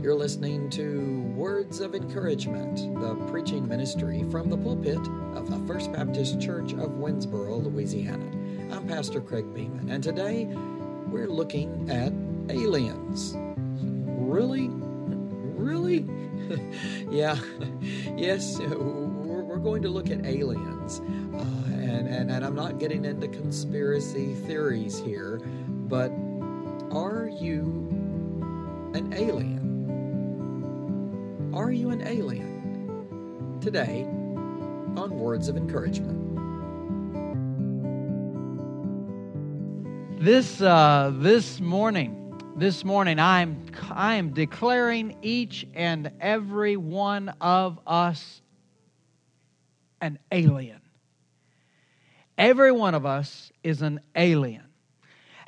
You're listening to Words of Encouragement, the preaching ministry from the pulpit of the First Baptist Church of Winnsboro, Louisiana. I'm Pastor Craig Beeman, and today we're looking at aliens. Really? Really? yeah, yes, we're, we're, going to look at aliens. Uh, and, and, and I'm not getting into conspiracy theories here, but are you an alien? Are you an alien? Today, on Words of Encouragement. This, uh, this morning, this morning, I'm, I am declaring each and every one of us an alien. Every one of us is an alien.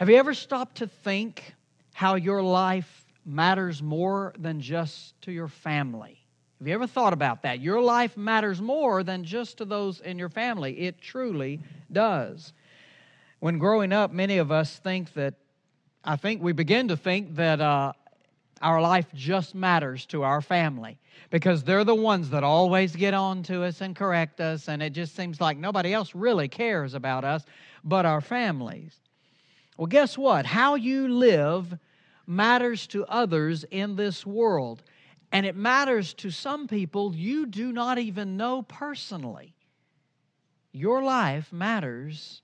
Have you ever stopped to think how your life matters more than just to your family. Have you ever thought about that? Your life matters more than just to those in your family. It truly does. When growing up, many of us think that, I think we begin to think that uh, our life just matters to our family because they're the ones that always get on to us and correct us, and it just seems like nobody else really cares about us but our families. Well, guess what? How you live matters to others in this world. And it matters to some people you do not even know personally. Your life matters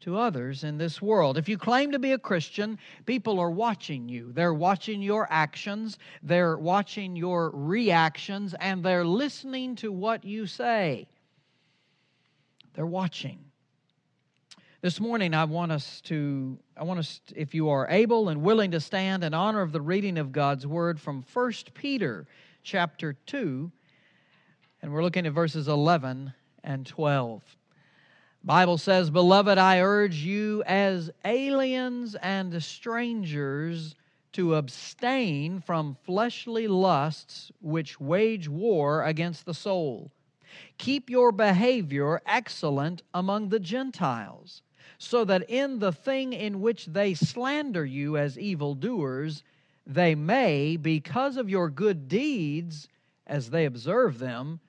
to others in this world. If you claim to be a Christian, people are watching you. They're watching your actions, they're watching your reactions, and they're listening to what you say. They're watching. This morning, I want us to, I want us, if you are able and willing to stand in honor of the reading of God's word from 1 Peter chapter 2, and we're looking at verses 11 and 12. Bible says, Beloved, I urge you as aliens and strangers to abstain from fleshly lusts which wage war against the soul. Keep your behavior excellent among the Gentiles so that in the thing in which they slander you as evildoers, they may, because of your good deeds, as they observe them,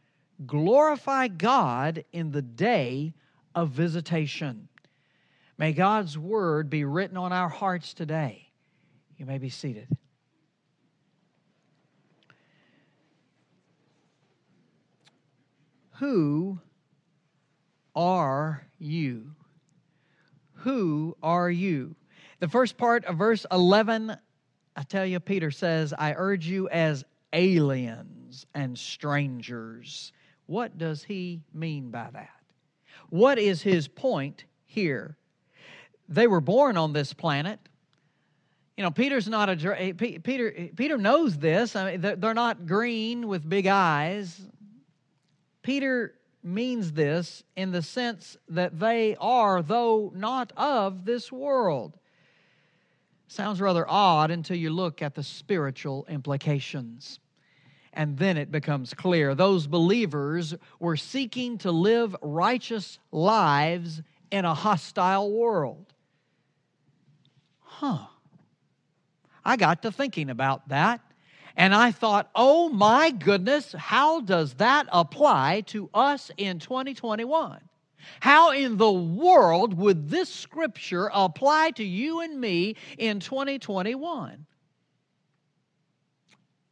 glorify God in the day of visitation. May God's word be written on our hearts today. You may be seated. Who are you? Who are you? The first part of verse 11, I tell you, Peter says, I urge you as aliens and strangers. What does he mean by that? What is his point here? They were born on this planet. You know, Peter's not a Peter. Peter knows this. I mean, they're not green with big eyes. Peter means this in the sense that they are, though not of this world. Sounds rather odd until you look at the spiritual implications. And then it becomes clear. Those believers were seeking to live righteous lives in a hostile world. Huh. I got to thinking about that. And I thought, oh my goodness, how does that apply to us in 2021? How in the world would this scripture apply to you and me in 2021?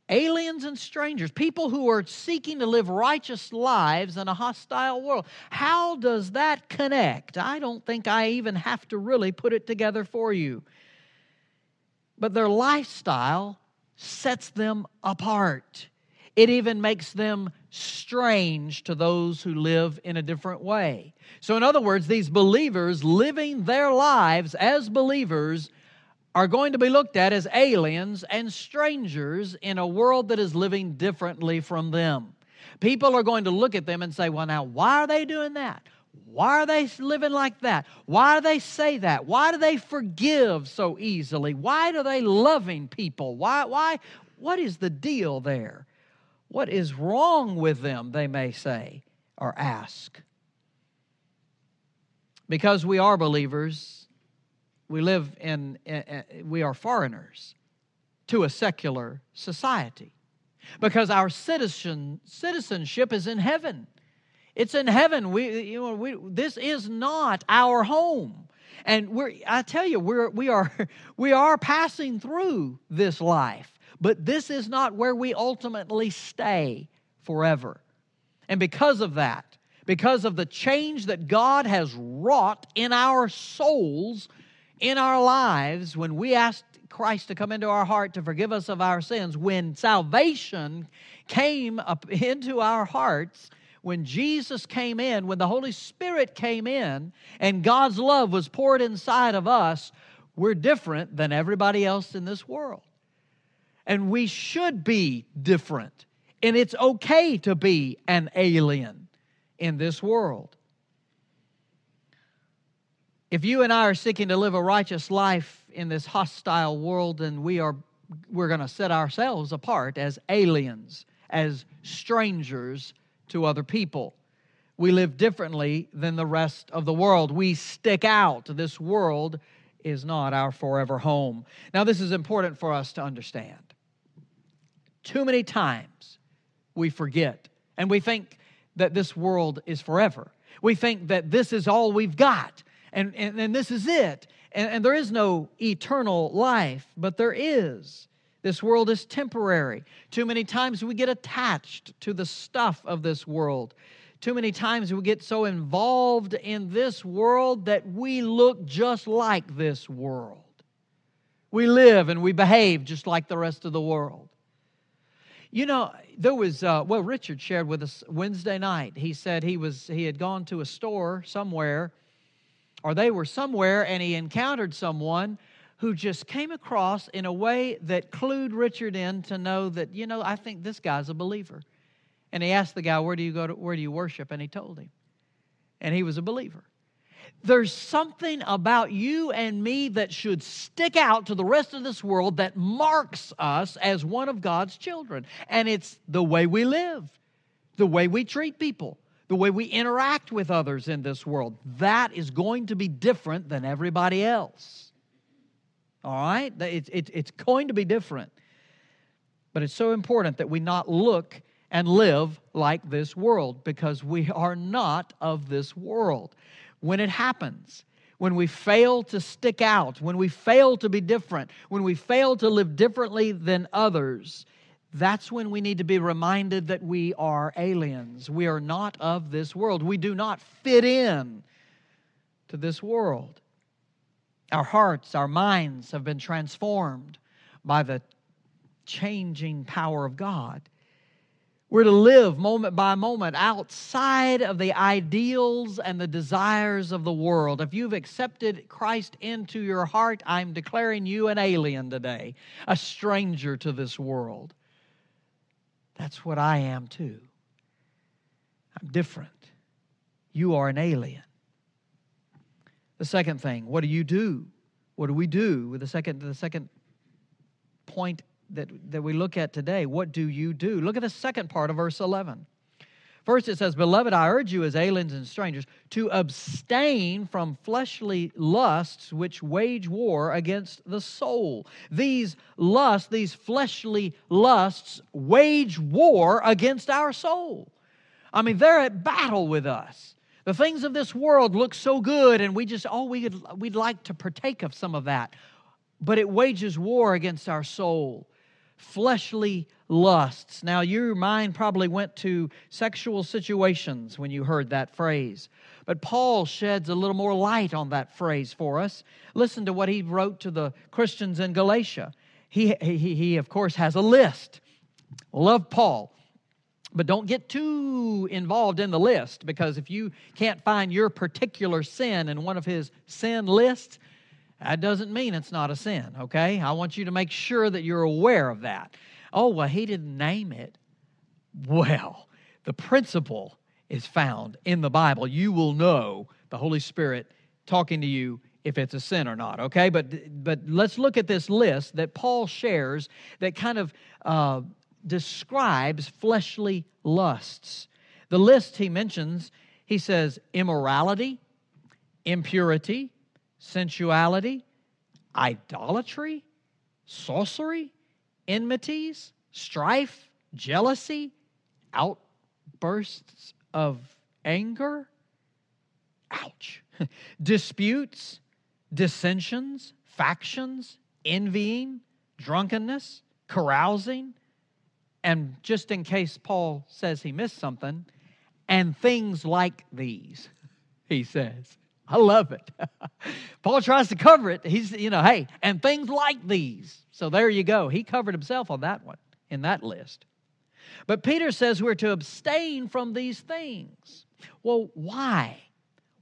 Aliens and strangers, people who are seeking to live righteous lives in a hostile world. How does that connect? I don't think I even have to really put it together for you. But their lifestyle sets them apart. It even makes them strange to those who live in a different way. So, in other words, these believers living their lives as believers are going to be looked at as aliens and strangers in a world that is living differently from them. People are going to look at them and say, Well, now, why are they doing that? Why are they living like that? Why do they say that? Why do they forgive so easily? Why do they loving people? Why why what is the deal there? What is wrong with them, they may say or ask. Because we are believers, we live in, we are foreigners. to a secular society because our citizen, citizenship is in heaven. It's in heaven. We, you know, we, this is not our home. And we're, I tell you, we're, we, are, we are passing through this life, but this is not where we ultimately stay forever. And because of that, because of the change that God has wrought in our souls, in our lives, when we asked Christ to come into our heart to forgive us of our sins, when salvation came up into our hearts, when Jesus came in, when the Holy Spirit came in, and God's love was poured inside of us, we're different than everybody else in this world. And we should be different. And it's okay to be an alien in this world. If you and I are seeking to live a righteous life in this hostile world, then we are we're going to set ourselves apart as aliens, as strangers to other people. We live differently than the rest of the world. We stick out. This world is not our forever home. Now, this is important for us to understand. Too many times we forget and we think that this world is forever. We think that this is all we've got and, and, and this is it. And, and there is no eternal life, but there is. This world is temporary. Too many times we get attached to the stuff of this world. Too many times we get so involved in this world that we look just like this world. We live and we behave just like the rest of the world. You know, there was uh, well, Richard shared with us Wednesday night. He said he was he had gone to a store somewhere, or they were somewhere, and he encountered someone who just came across in a way that clued Richard in to know that, you know, I think this guy's a believer. And he asked the guy, Where do you go to, where do you worship? And he told him. And he was a believer. There's something about you and me that should stick out to the rest of this world that marks us as one of God's children. And it's the way we live, the way we treat people, the way we interact with others in this world. That is going to be different than everybody else. All right? It's, it, it's going to be different. But it's so important that we not look and live like this world because we are not of this world. When it happens, when we fail to stick out, when we fail to be different, when we fail to live differently than others, that's when we need to be reminded that we are aliens. We are not of this world. We do not fit in to this world. Our hearts, our minds have been transformed by the changing power of God. We're to live moment by moment outside of the ideals and the desires of the world. If you've accepted Christ into your heart, I'm declaring you an alien today, a stranger to this world. That's what I am too. I'm different. You are an alien. The second thing, what do you do? What do we do with the second the second point that, that we look at today? What do you do? Look at the second part of verse 11. First, it says, Beloved, I urge you as aliens and strangers to abstain from fleshly lusts which wage war against the soul. These lusts, these fleshly lusts, wage war against our soul. I mean, they're at battle with us. The things of this world look so good, and we just, oh, we'd, we'd like to partake of some of that. But it wages war against our soul. Fleshly lusts. Now, your mind probably went to sexual situations when you heard that phrase. But Paul sheds a little more light on that phrase for us. Listen to what he wrote to the Christians in Galatia. He, he, he of course, has a list. Love Paul. But don't get too involved in the list because if you can't find your particular sin in one of his sin lists, that doesn't mean it's not a sin, okay? I want you to make sure that you're aware of that. Oh, well, he didn't name it. Well, the principle is found in the Bible. You will know the Holy Spirit talking to you if it's a sin or not, okay? But, but let's look at this list that Paul shares that kind of uh, describes fleshly lusts. The list he mentions, he says immorality, impurity, sensuality, idolatry, sorcery, enmities, strife, jealousy, outbursts of anger. Ouch. Disputes, dissensions, factions, envying, drunkenness, carousing, and just in case Paul says he missed something, and things like these, he says. I love it. Paul tries to cover it. He's, you know, hey, and things like these. So there you go. He covered himself on that one, in that list. But Peter says we're to abstain from these things. Well, why?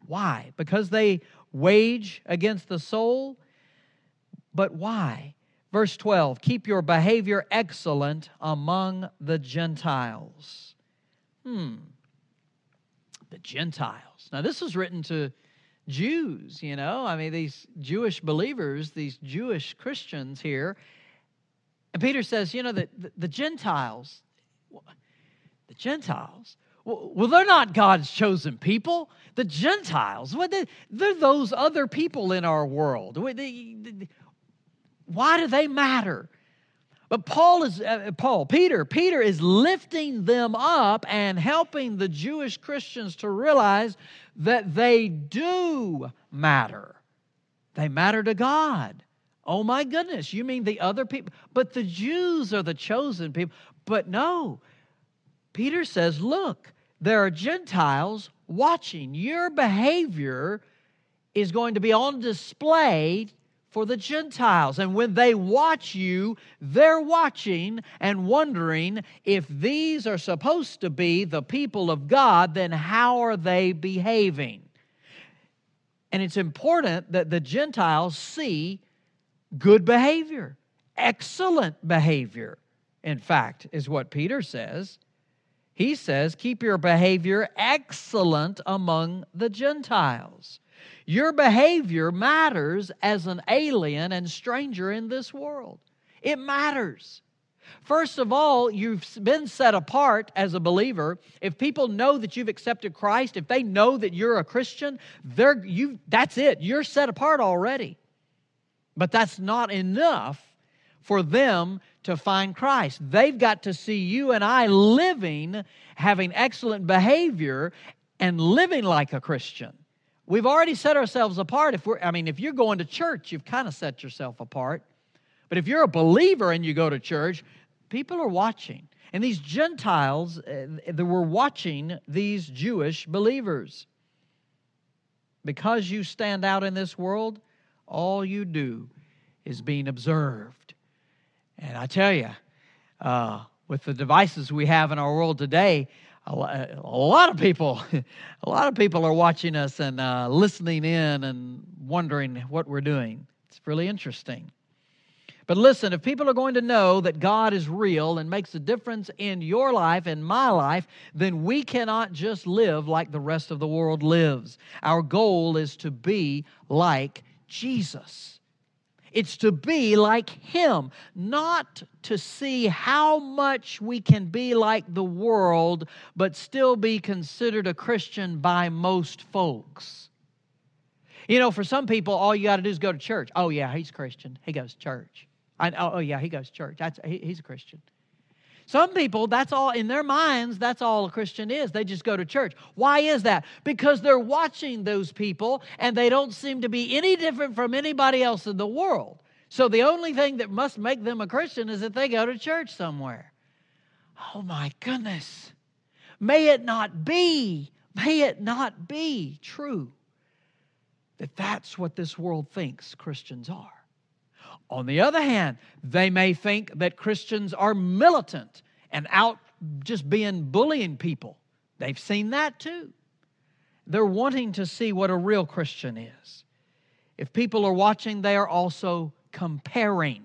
Why? Because they wage against the soul? But why? Verse 12 Keep your behavior excellent among the Gentiles. Hmm. The Gentiles. Now, this was written to Jews, you know, I mean, these Jewish believers, these Jewish Christians here. And Peter says, you know, that the, the Gentiles, the Gentiles, well, they're not God's chosen people. The Gentiles, they're those other people in our world. Why do they matter? But Paul is, uh, Paul, Peter, Peter is lifting them up and helping the Jewish Christians to realize that they do matter. They matter to God. Oh my goodness, you mean the other people? But the Jews are the chosen people. But no, Peter says, look, there are Gentiles watching. Your behavior is going to be on display for the Gentiles. And when they watch you, they're watching and wondering if these are supposed to be the people of God, then how are they behaving? And it's important that the Gentiles see good behavior, excellent behavior, in fact, is what Peter says. He says, Keep your behavior excellent among the Gentiles. Your behavior matters as an alien and stranger in this world. It matters. First of all, you've been set apart as a believer. If people know that you've accepted Christ, if they know that you're a Christian, they're, you, that's it. You're set apart already. But that's not enough for them to find Christ. They've got to see you and I living, having excellent behavior, and living like a Christian. We've already set ourselves apart. If we're, I mean, if you're going to church, you've kind of set yourself apart. But if you're a believer and you go to church, people are watching. And these Gentiles, uh, they were watching these Jewish believers. Because you stand out in this world, all you do is being observed. And I tell you, uh, with the devices we have in our world today, a lot of people, a lot of people are watching us and uh, listening in and wondering what we're doing. It's really interesting. But listen, if people are going to know that God is real and makes a difference in your life and my life, then we cannot just live like the rest of the world lives. Our goal is to be like Jesus. It's to be like Him, not to see how much we can be like the world, but still be considered a Christian by most folks. You know, for some people, all you got to do is go to church. Oh, yeah, he's Christian. He goes to church. I, oh, oh, yeah, he goes to church. He, he's a Christian. Some people, that's all, in their minds, that's all a Christian is. They just go to church. Why is that? Because they're watching those people and they don't seem to be any different from anybody else in the world. So the only thing that must make them a Christian is that they go to church somewhere. Oh my goodness. May it not be, may it not be true that that's what this world thinks Christians are. On the other hand, they may think that Christians are militant and out just being bullying people. They've seen that too. They're wanting to see what a real Christian is. If people are watching, they are also comparing.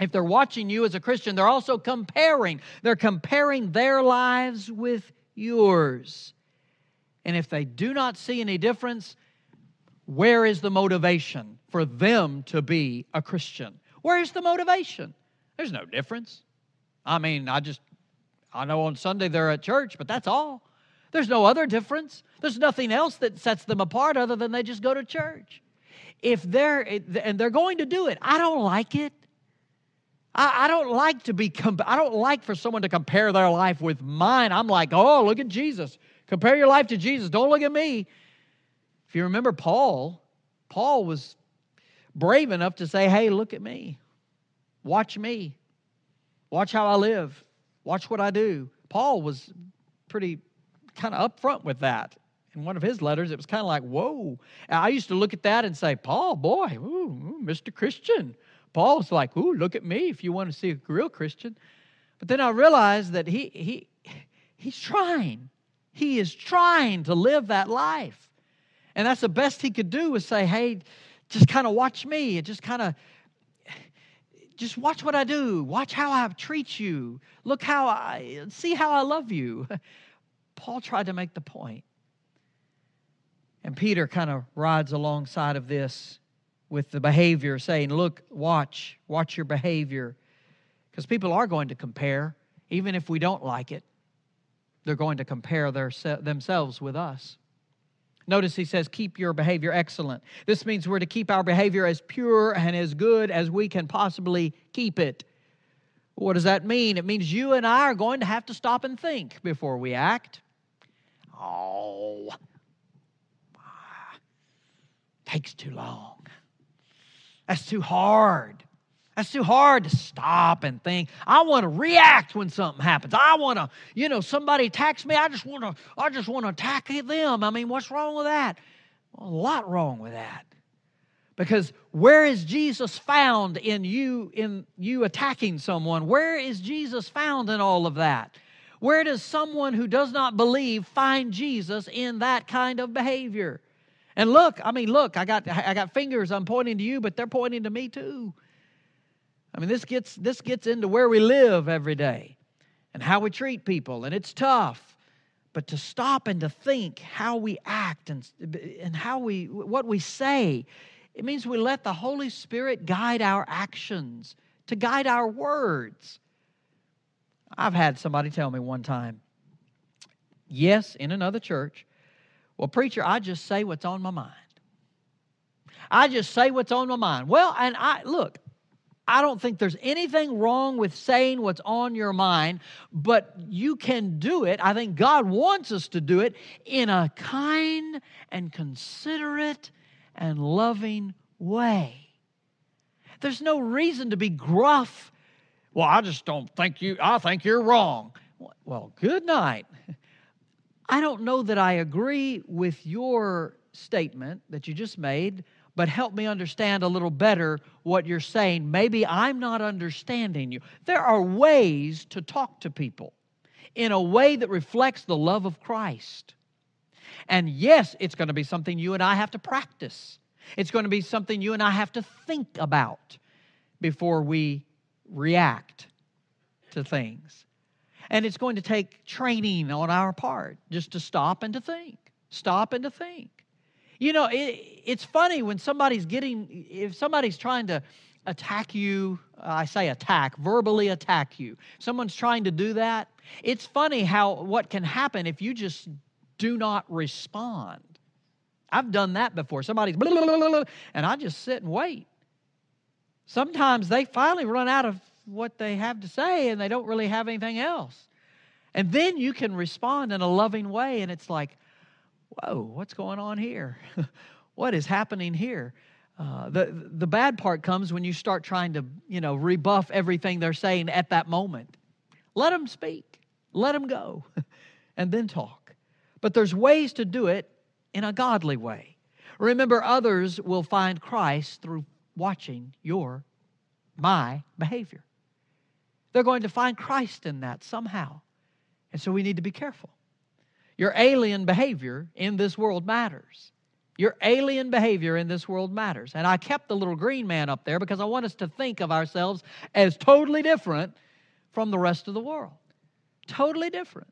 If they're watching you as a Christian, they're also comparing. They're comparing their lives with yours. And if they do not see any difference, where is the motivation for them to be a Christian? Where's the motivation? There's no difference. I mean, I just, I know on Sunday they're at church, but that's all. There's no other difference. There's nothing else that sets them apart other than they just go to church. If they're, and they're going to do it, I don't like it. I, I don't like to be, comp- I don't like for someone to compare their life with mine. I'm like, oh, look at Jesus. Compare your life to Jesus. Don't look at me. If you remember Paul, Paul was brave enough to say, hey, look at me. Watch me. Watch how I live. Watch what I do. Paul was pretty kind of upfront with that. In one of his letters, it was kind of like, whoa. I used to look at that and say, Paul, boy, ooh, Mr. Christian. Paul's like, ooh, look at me if you want to see a real Christian. But then I realized that he, he, he's trying. He is trying to live that life. And that's the best he could do was say, hey, just kind of watch me. and Just kind of just watch what I do. Watch how I treat you. Look how I see how I love you. Paul tried to make the point. And Peter kind of rides alongside of this with the behavior, saying, Look, watch, watch your behavior. Because people are going to compare, even if we don't like it. They're going to compare their, themselves with us. Notice he says, keep your behavior excellent. This means we're to keep our behavior as pure and as good as we can possibly keep it. What does that mean? It means you and I are going to have to stop and think before we act. Oh, takes too long. That's too hard. That's too hard to stop and think. I want to react when something happens. I want to, you know, somebody attacks me. I just want to, I just want to attack them. I mean, what's wrong with that? Well, a lot wrong with that. Because where is Jesus found in you in you attacking someone? Where is Jesus found in all of that? Where does someone who does not believe find Jesus in that kind of behavior? And look, I mean, look, I got I got fingers I'm pointing to you, but they're pointing to me too. I mean, this gets, this gets into where we live every day and how we treat people, and it's tough. But to stop and to think how we act and, and how we, what we say, it means we let the Holy Spirit guide our actions, to guide our words. I've had somebody tell me one time, yes, in another church, well, preacher, I just say what's on my mind. I just say what's on my mind. Well, and I look, I don't think there's anything wrong with saying what's on your mind, but you can do it. I think God wants us to do it in a kind and considerate and loving way. There's no reason to be gruff. Well, I just don't think you, I think you're wrong. Well, good night. I don't know that I agree with your statement that you just made but help me understand a little better what you're saying. Maybe I'm not understanding you. There are ways to talk to people in a way that reflects the love of Christ. And yes, it's going to be something you and I have to practice. It's going to be something you and I have to think about before we react to things. And it's going to take training on our part just to stop and to think. Stop and to think. You know, it, it's funny when somebody's getting, if somebody's trying to attack you, uh, I say attack, verbally attack you, someone's trying to do that, it's funny how what can happen if you just do not respond. I've done that before. Somebody's blah, blah, blah, and I just sit and wait. Sometimes they finally run out of what they have to say and they don't really have anything else. And then you can respond in a loving way, and it's like, whoa, what's going on here? what is happening here? Uh, the the bad part comes when you start trying to you know rebuff everything they're saying at that moment. Let them speak, let them go, and then talk. But there's ways to do it in a godly way. Remember, others will find Christ through watching your, my behavior. They're going to find Christ in that somehow, and so we need to be careful. Your alien behavior in this world matters. Your alien behavior in this world matters. And I kept the little green man up there because I want us to think of ourselves as totally different from the rest of the world. Totally different.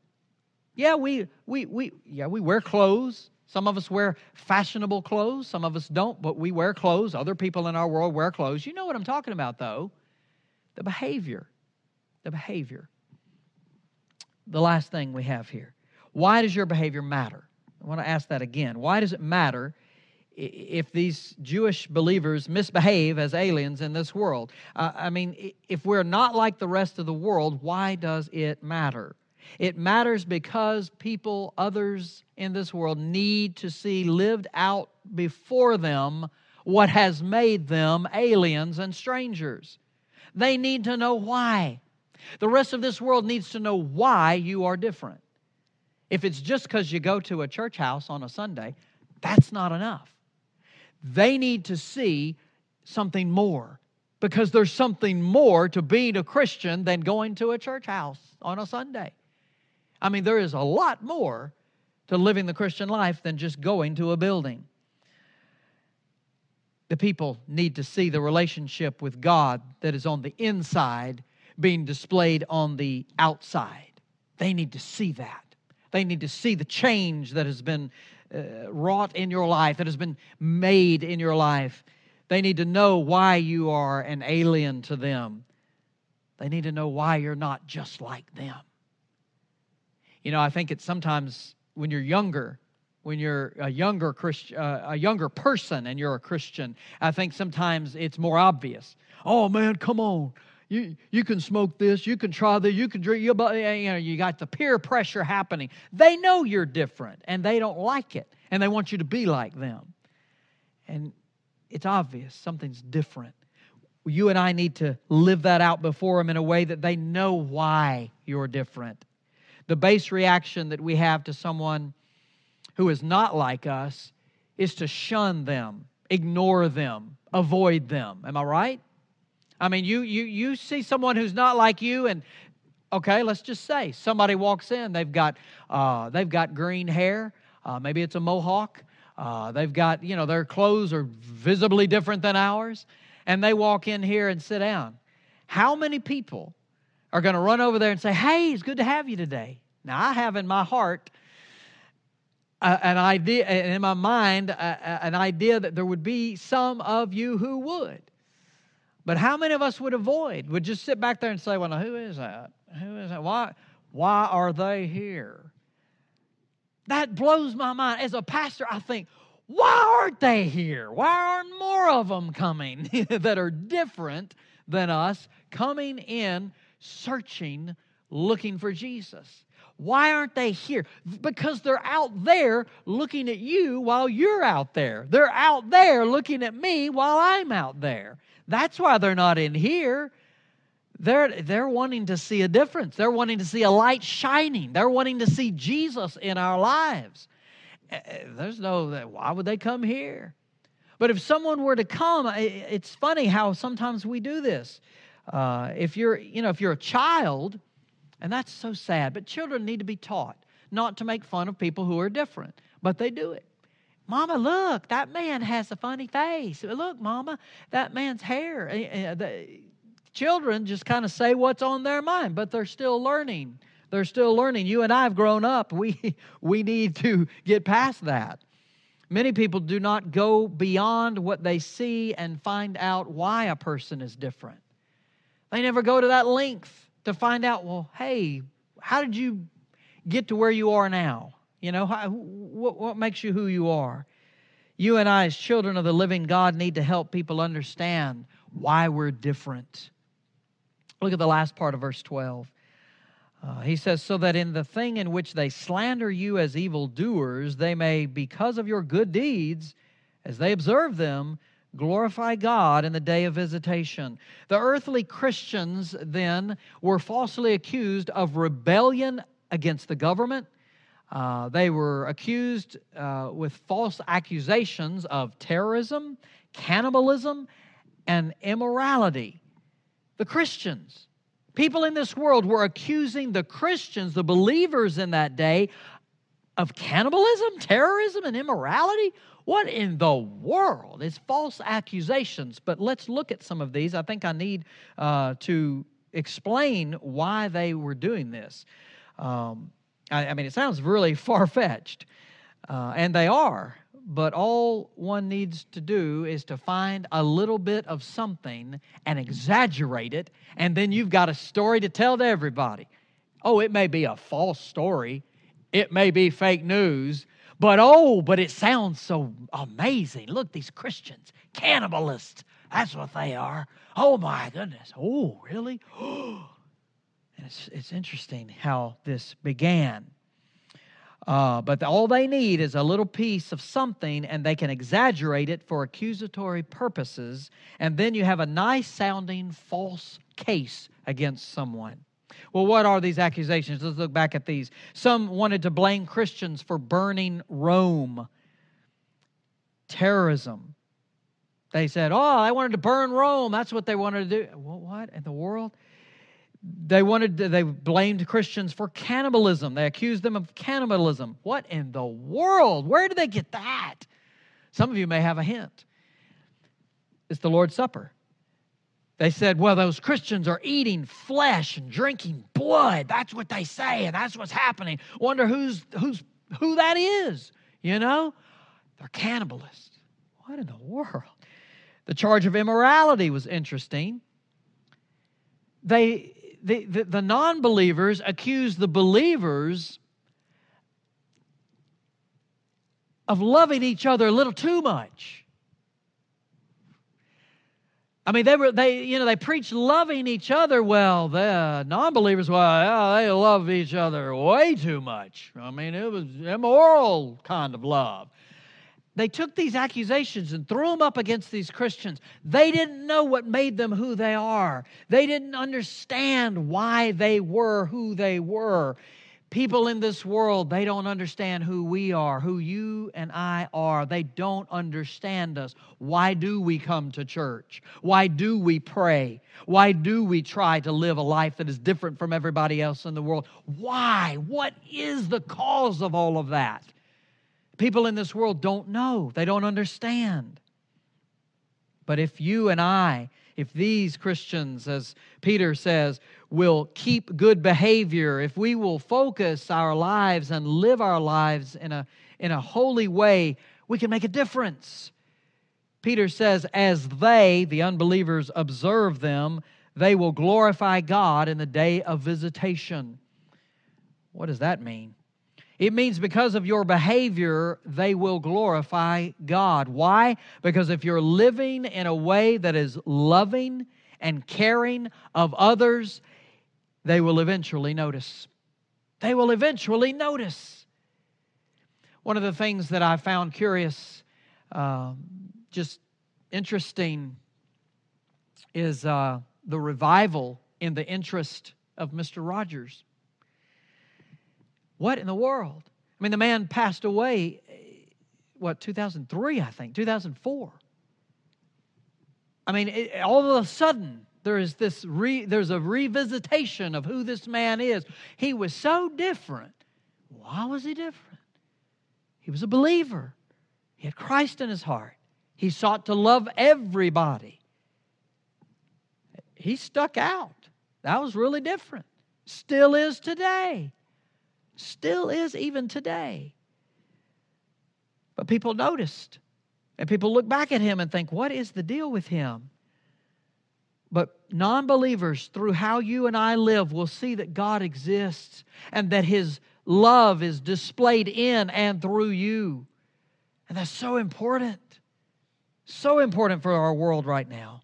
Yeah, we we we yeah, we wear clothes. Some of us wear fashionable clothes, some of us don't, but we wear clothes. Other people in our world wear clothes. You know what I'm talking about though? The behavior. The behavior. The last thing we have here why does your behavior matter? I want to ask that again. Why does it matter if these Jewish believers misbehave as aliens in this world. Uh, I mean, if we're not like the rest of the world, why does it matter? It matters because people, others in this world, need to see lived out before them what has made them aliens and strangers. They need to know why. The rest of this world needs to know why you are different. If it's just because you go to a church house on a Sunday, that's not enough. They need to see something more because there's something more to being a Christian than going to a church house on a Sunday. I mean, there is a lot more to living the Christian life than just going to a building. The people need to see the relationship with God that is on the inside being displayed on the outside. They need to see that. They need to see the change that has been uh, wrought in your life, that has been made in your life. They need to know why you are an alien to them. They need to know why you're not just like them. You know, I think it's sometimes when you're younger, when you're a younger Christian, uh, a younger person and you're a Christian, I think sometimes it's more obvious. Oh man, come on. You, you can smoke this, you can try this, you can drink, you, know, you got the peer pressure happening. They know you're different and they don't like it and they want you to be like them. And it's obvious something's different. You and I need to live that out before them in a way that they know why you're different. The base reaction that we have to someone who is not like us is to shun them, ignore them, avoid them. Am I right? I mean, you you you see someone who's not like you, and okay, let's just say somebody walks in. They've got uh, they've got green hair. Uh, maybe it's a mohawk. Uh, they've got you know their clothes are visibly different than ours, and they walk in here and sit down. How many people are going to run over there and say, "Hey, it's good to have you today"? Now, I have in my heart uh, an idea, in my mind, uh, an idea that there would be some of you who would. But how many of us would avoid, would just sit back there and say, well, now, who is that? Who is that? Why, why are they here? That blows my mind. As a pastor, I think, why aren't they here? Why aren't more of them coming that are different than us, coming in, searching, looking for Jesus? Why aren't they here? Because they're out there looking at you while you're out there. They're out there looking at me while I'm out there. That's why they're not in here. They're, they're wanting to see a difference. They're wanting to see a light shining. They're wanting to see Jesus in our lives. Eh, eh, there's no, why would they come here? But if someone were to come, it's funny how sometimes we do this. Uh, if you're, you know, if you're a child, and that's so sad, but children need to be taught not to make fun of people who are different, but they do it. Mama, look, that man has a funny face. Look, Mama, that man's hair. Eh, eh, the children just kind of say what's on their mind, but they're still learning. They're still learning. You and I have grown up. We, we need to get past that. Many people do not go beyond what they see and find out why a person is different. They never go to that length to find out, well, hey, how did you get to where you are now? You know, how, what, what makes you who you are? You and I, as children of the living God, need to help people understand why we're different. Look at the last part of verse 12. Uh, he says, So that in the thing in which they slander you as evildoers, they may, because of your good deeds, as they observe them, glorify God in the day of visitation. The earthly Christians then were falsely accused of rebellion against the government uh, they were accused uh, with false accusations of terrorism, cannibalism, and immorality. The Christians, people in this world, were accusing the Christians, the believers in that day, of cannibalism, terrorism, and immorality. What in the world? It's false accusations. But let's look at some of these. I think I need uh, to explain why they were doing this. Um, I, I mean, it sounds really far fetched, uh, and they are. But all one needs to do is to find a little bit of something and exaggerate it, and then you've got a story to tell to everybody. Oh, it may be a false story, it may be fake news, But oh, but it sounds so amazing. Look, these Christians, cannibalists. That's what they are. Oh my goodness. Oh, really? it's, it's interesting how this began. Uh, but all they need is a little piece of something, and they can exaggerate it for accusatory purposes, and then you have a nice sounding false case against someone. Well, what are these accusations? Let's look back at these. Some wanted to blame Christians for burning Rome, terrorism. They said, Oh, I wanted to burn Rome. That's what they wanted to do. Well, what in the world? They wanted they blamed Christians for cannibalism. They accused them of cannibalism. What in the world? Where did they get that? Some of you may have a hint. It's the Lord's Supper. They said, well, those Christians are eating flesh and drinking blood. That's what they say, and that's what's happening. Wonder who's who's who that is, you know? They're cannibalists. What in the world? The charge of immorality was interesting. They the, the, the non believers accuse the believers of loving each other a little too much. I mean, they were they you know they preach loving each other. Well, the non-believers, well, yeah, they love each other way too much. I mean, it was immoral kind of love they took these accusations and threw them up against these Christians. They didn't know what made them who they are. They didn't understand why they were who they were. People in this world, they don't understand who we are, who you and I are. They don't understand us. Why do we come to church? Why do we pray? Why do we try to live a life that is different from everybody else in the world? Why? What is the cause of all of that? People in this world don't know, they don't understand. But if you and I, if these Christians, as Peter says, will keep good behavior, if we will focus our lives and live our lives in a, in a holy way, we can make a difference. Peter says, as they, the unbelievers, observe them, they will glorify God in the day of visitation. What does that mean? It means because of your behavior, they will glorify God. Why? Because if you're living in a way that is loving and caring of others, they will eventually notice. They will eventually notice. One of the things that I found curious, uh, just interesting, is uh, the revival in the interest of Mr. Rogers. What in the world? I mean, the man passed away, what, 2003, I think, 2004. I mean, it, all of a sudden, there is this re, there's a revisitation of who this man is. He was so different. Why was he different? He was a believer. He had Christ in his heart. He sought to love everybody. He stuck out. That was really different. Still is today. Still is even today. But people noticed. And people look back at him and think, what is the deal with him? But non believers, through how you and I live, will see that God exists and that his love is displayed in and through you. And that's so important. So important for our world right now.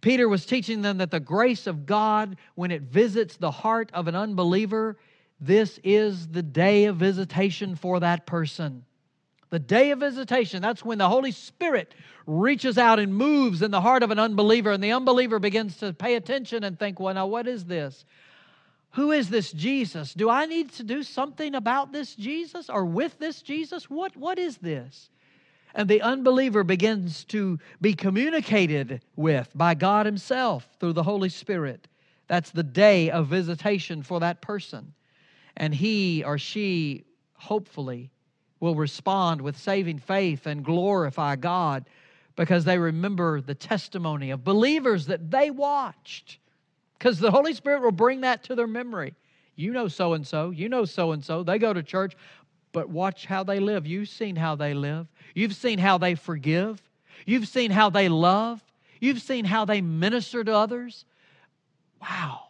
Peter was teaching them that the grace of God, when it visits the heart of an unbeliever, this is the day of visitation for that person. The day of visitation, that's when the Holy Spirit reaches out and moves in the heart of an unbeliever, and the unbeliever begins to pay attention and think, well, now what is this? Who is this Jesus? Do I need to do something about this Jesus or with this Jesus? What, what is this? And the unbeliever begins to be communicated with by God Himself through the Holy Spirit. That's the day of visitation for that person and he or she, hopefully, will respond with saving faith and glorify God because they remember the testimony of believers that they watched. Because the Holy Spirit will bring that to their memory. You know so and so, you know so and so, they go to church, but watch how they live. You've seen how they live, you've seen how they forgive, you've seen how they love, you've seen how they minister to others. Wow.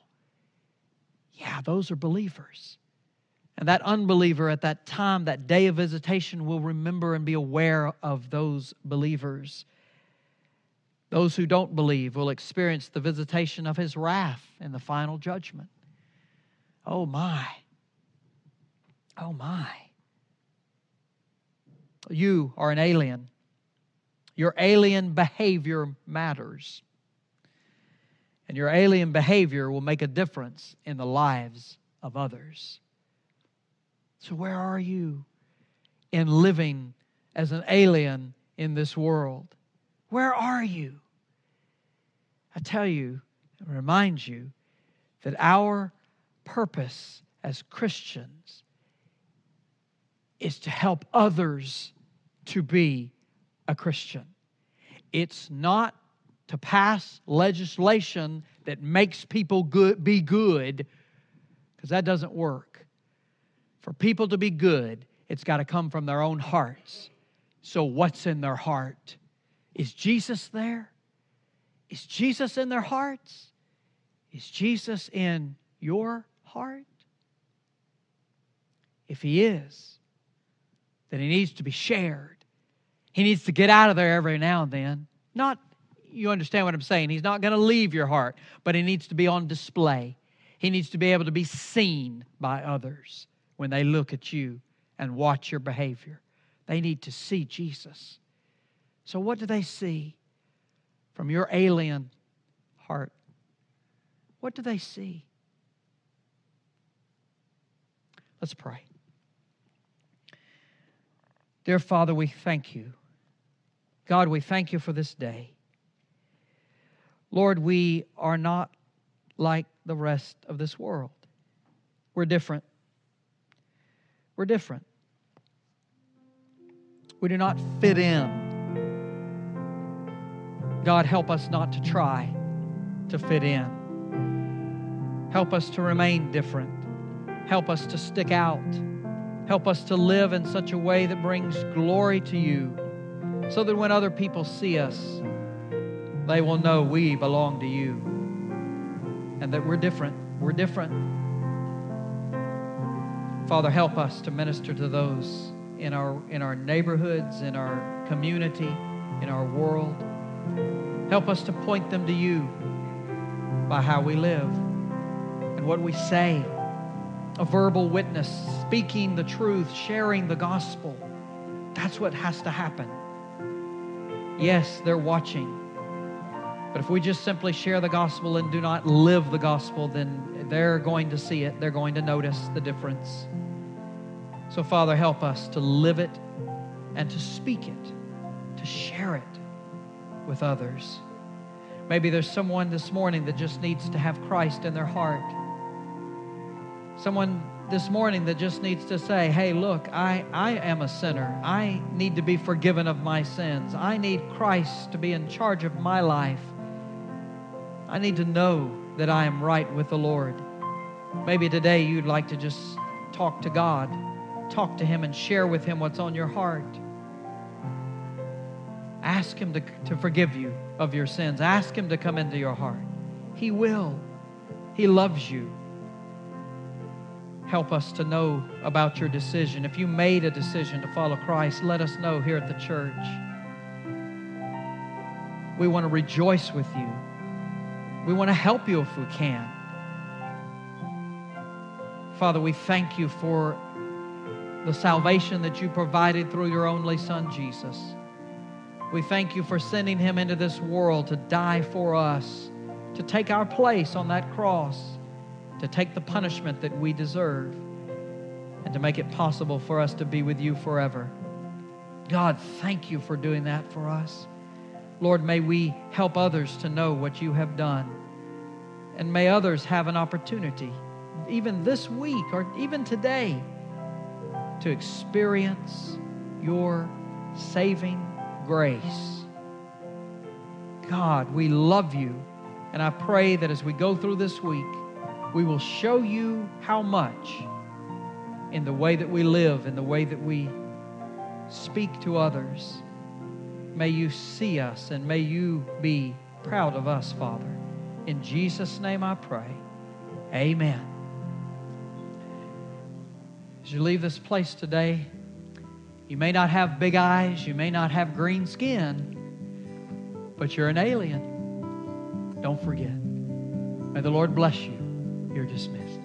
Yeah, those are believers. And that unbeliever at that time, that day of visitation, will remember and be aware of those believers. Those who don't believe will experience the visitation of his wrath in the final judgment. Oh my. Oh my. You are an alien. Your alien behavior matters. And your alien behavior will make a difference in the lives of others. So, where are you in living as an alien in this world? Where are you? I tell you, and remind you that our purpose as Christians is to help others to be a Christian. It's not to pass legislation that makes people good, be good, because that doesn't work. For people to be good, it's got to come from their own hearts. So, what's in their heart? Is Jesus there? Is Jesus in their hearts? Is Jesus in your heart? If he is, then he needs to be shared. He needs to get out of there every now and then. Not, you understand what I'm saying. He's not going to leave your heart, but he needs to be on display. He needs to be able to be seen by others when they look at you and watch your behavior. They need to see Jesus. So, what do they see from your alien heart? What do they see? Let's pray. Dear Father, we thank you. God, we thank you for this day. Lord, we are not like the rest of this world. We're different. We're different. We do not fit in. God, help us not to try to fit in. Help us to remain different. Help us to stick out. Help us to live in such a way that brings glory to you so that when other people see us, they will know we belong to you and that we're different. We're different. Father, help us to minister to those in our, in our neighborhoods, in our community, in our world. Help us to point them to you by how we live and what we say a verbal witness, speaking the truth, sharing the gospel. That's what has to happen. Yes, they're watching. But if we just simply share the gospel and do not live the gospel, then they're going to see it. They're going to notice the difference. So, Father, help us to live it and to speak it, to share it with others. Maybe there's someone this morning that just needs to have Christ in their heart someone this morning that just needs to say, hey, look, I, I am a sinner. I need to be forgiven of my sins. I need Christ to be in charge of my life. I need to know that I am right with the Lord. Maybe today you'd like to just talk to God, talk to Him, and share with Him what's on your heart. Ask Him to, to forgive you of your sins. Ask Him to come into your heart. He will. He loves you help us to know about your decision. If you made a decision to follow Christ, let us know here at the church. We want to rejoice with you. We want to help you if we can. Father, we thank you for the salvation that you provided through your only Son, Jesus. We thank you for sending him into this world to die for us, to take our place on that cross to take the punishment that we deserve and to make it possible for us to be with you forever. God, thank you for doing that for us. Lord, may we help others to know what you have done. And may others have an opportunity, even this week or even today, to experience your saving grace. God, we love you. And I pray that as we go through this week, we will show you how much in the way that we live, in the way that we speak to others. May you see us and may you be proud of us, Father. In Jesus' name I pray. Amen. As you leave this place today, you may not have big eyes, you may not have green skin, but you're an alien. Don't forget. May the Lord bless you. You're dismissed.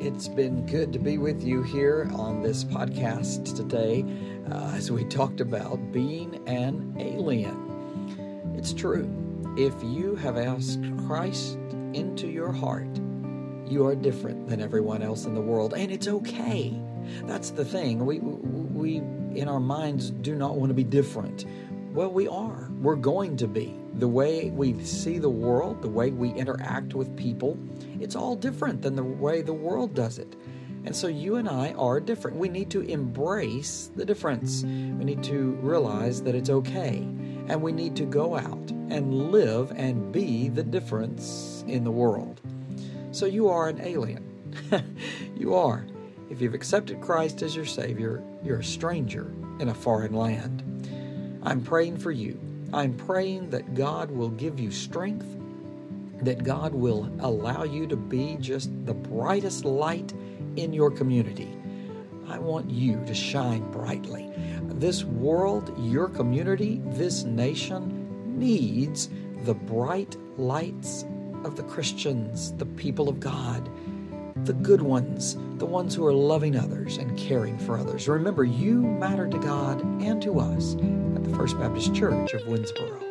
It's been good to be with you here on this podcast today uh, as we talked about being an alien. It's true. If you have asked Christ into your heart, you are different than everyone else in the world, and it's okay. That's the thing. We, we, in our minds, do not want to be different. Well, we are. We're going to be. The way we see the world, the way we interact with people, it's all different than the way the world does it. And so you and I are different. We need to embrace the difference. We need to realize that it's okay. And we need to go out and live and be the difference in the world. So you are an alien. you are. If you've accepted Christ as your Savior, you're a stranger in a foreign land. I'm praying for you. I'm praying that God will give you strength, that God will allow you to be just the brightest light in your community. I want you to shine brightly. This world, your community, this nation needs the bright lights of the Christians, the people of God, the good ones, the ones who are loving others and caring for others. Remember, you matter to God and to us at the First Baptist Church of Winnsboro.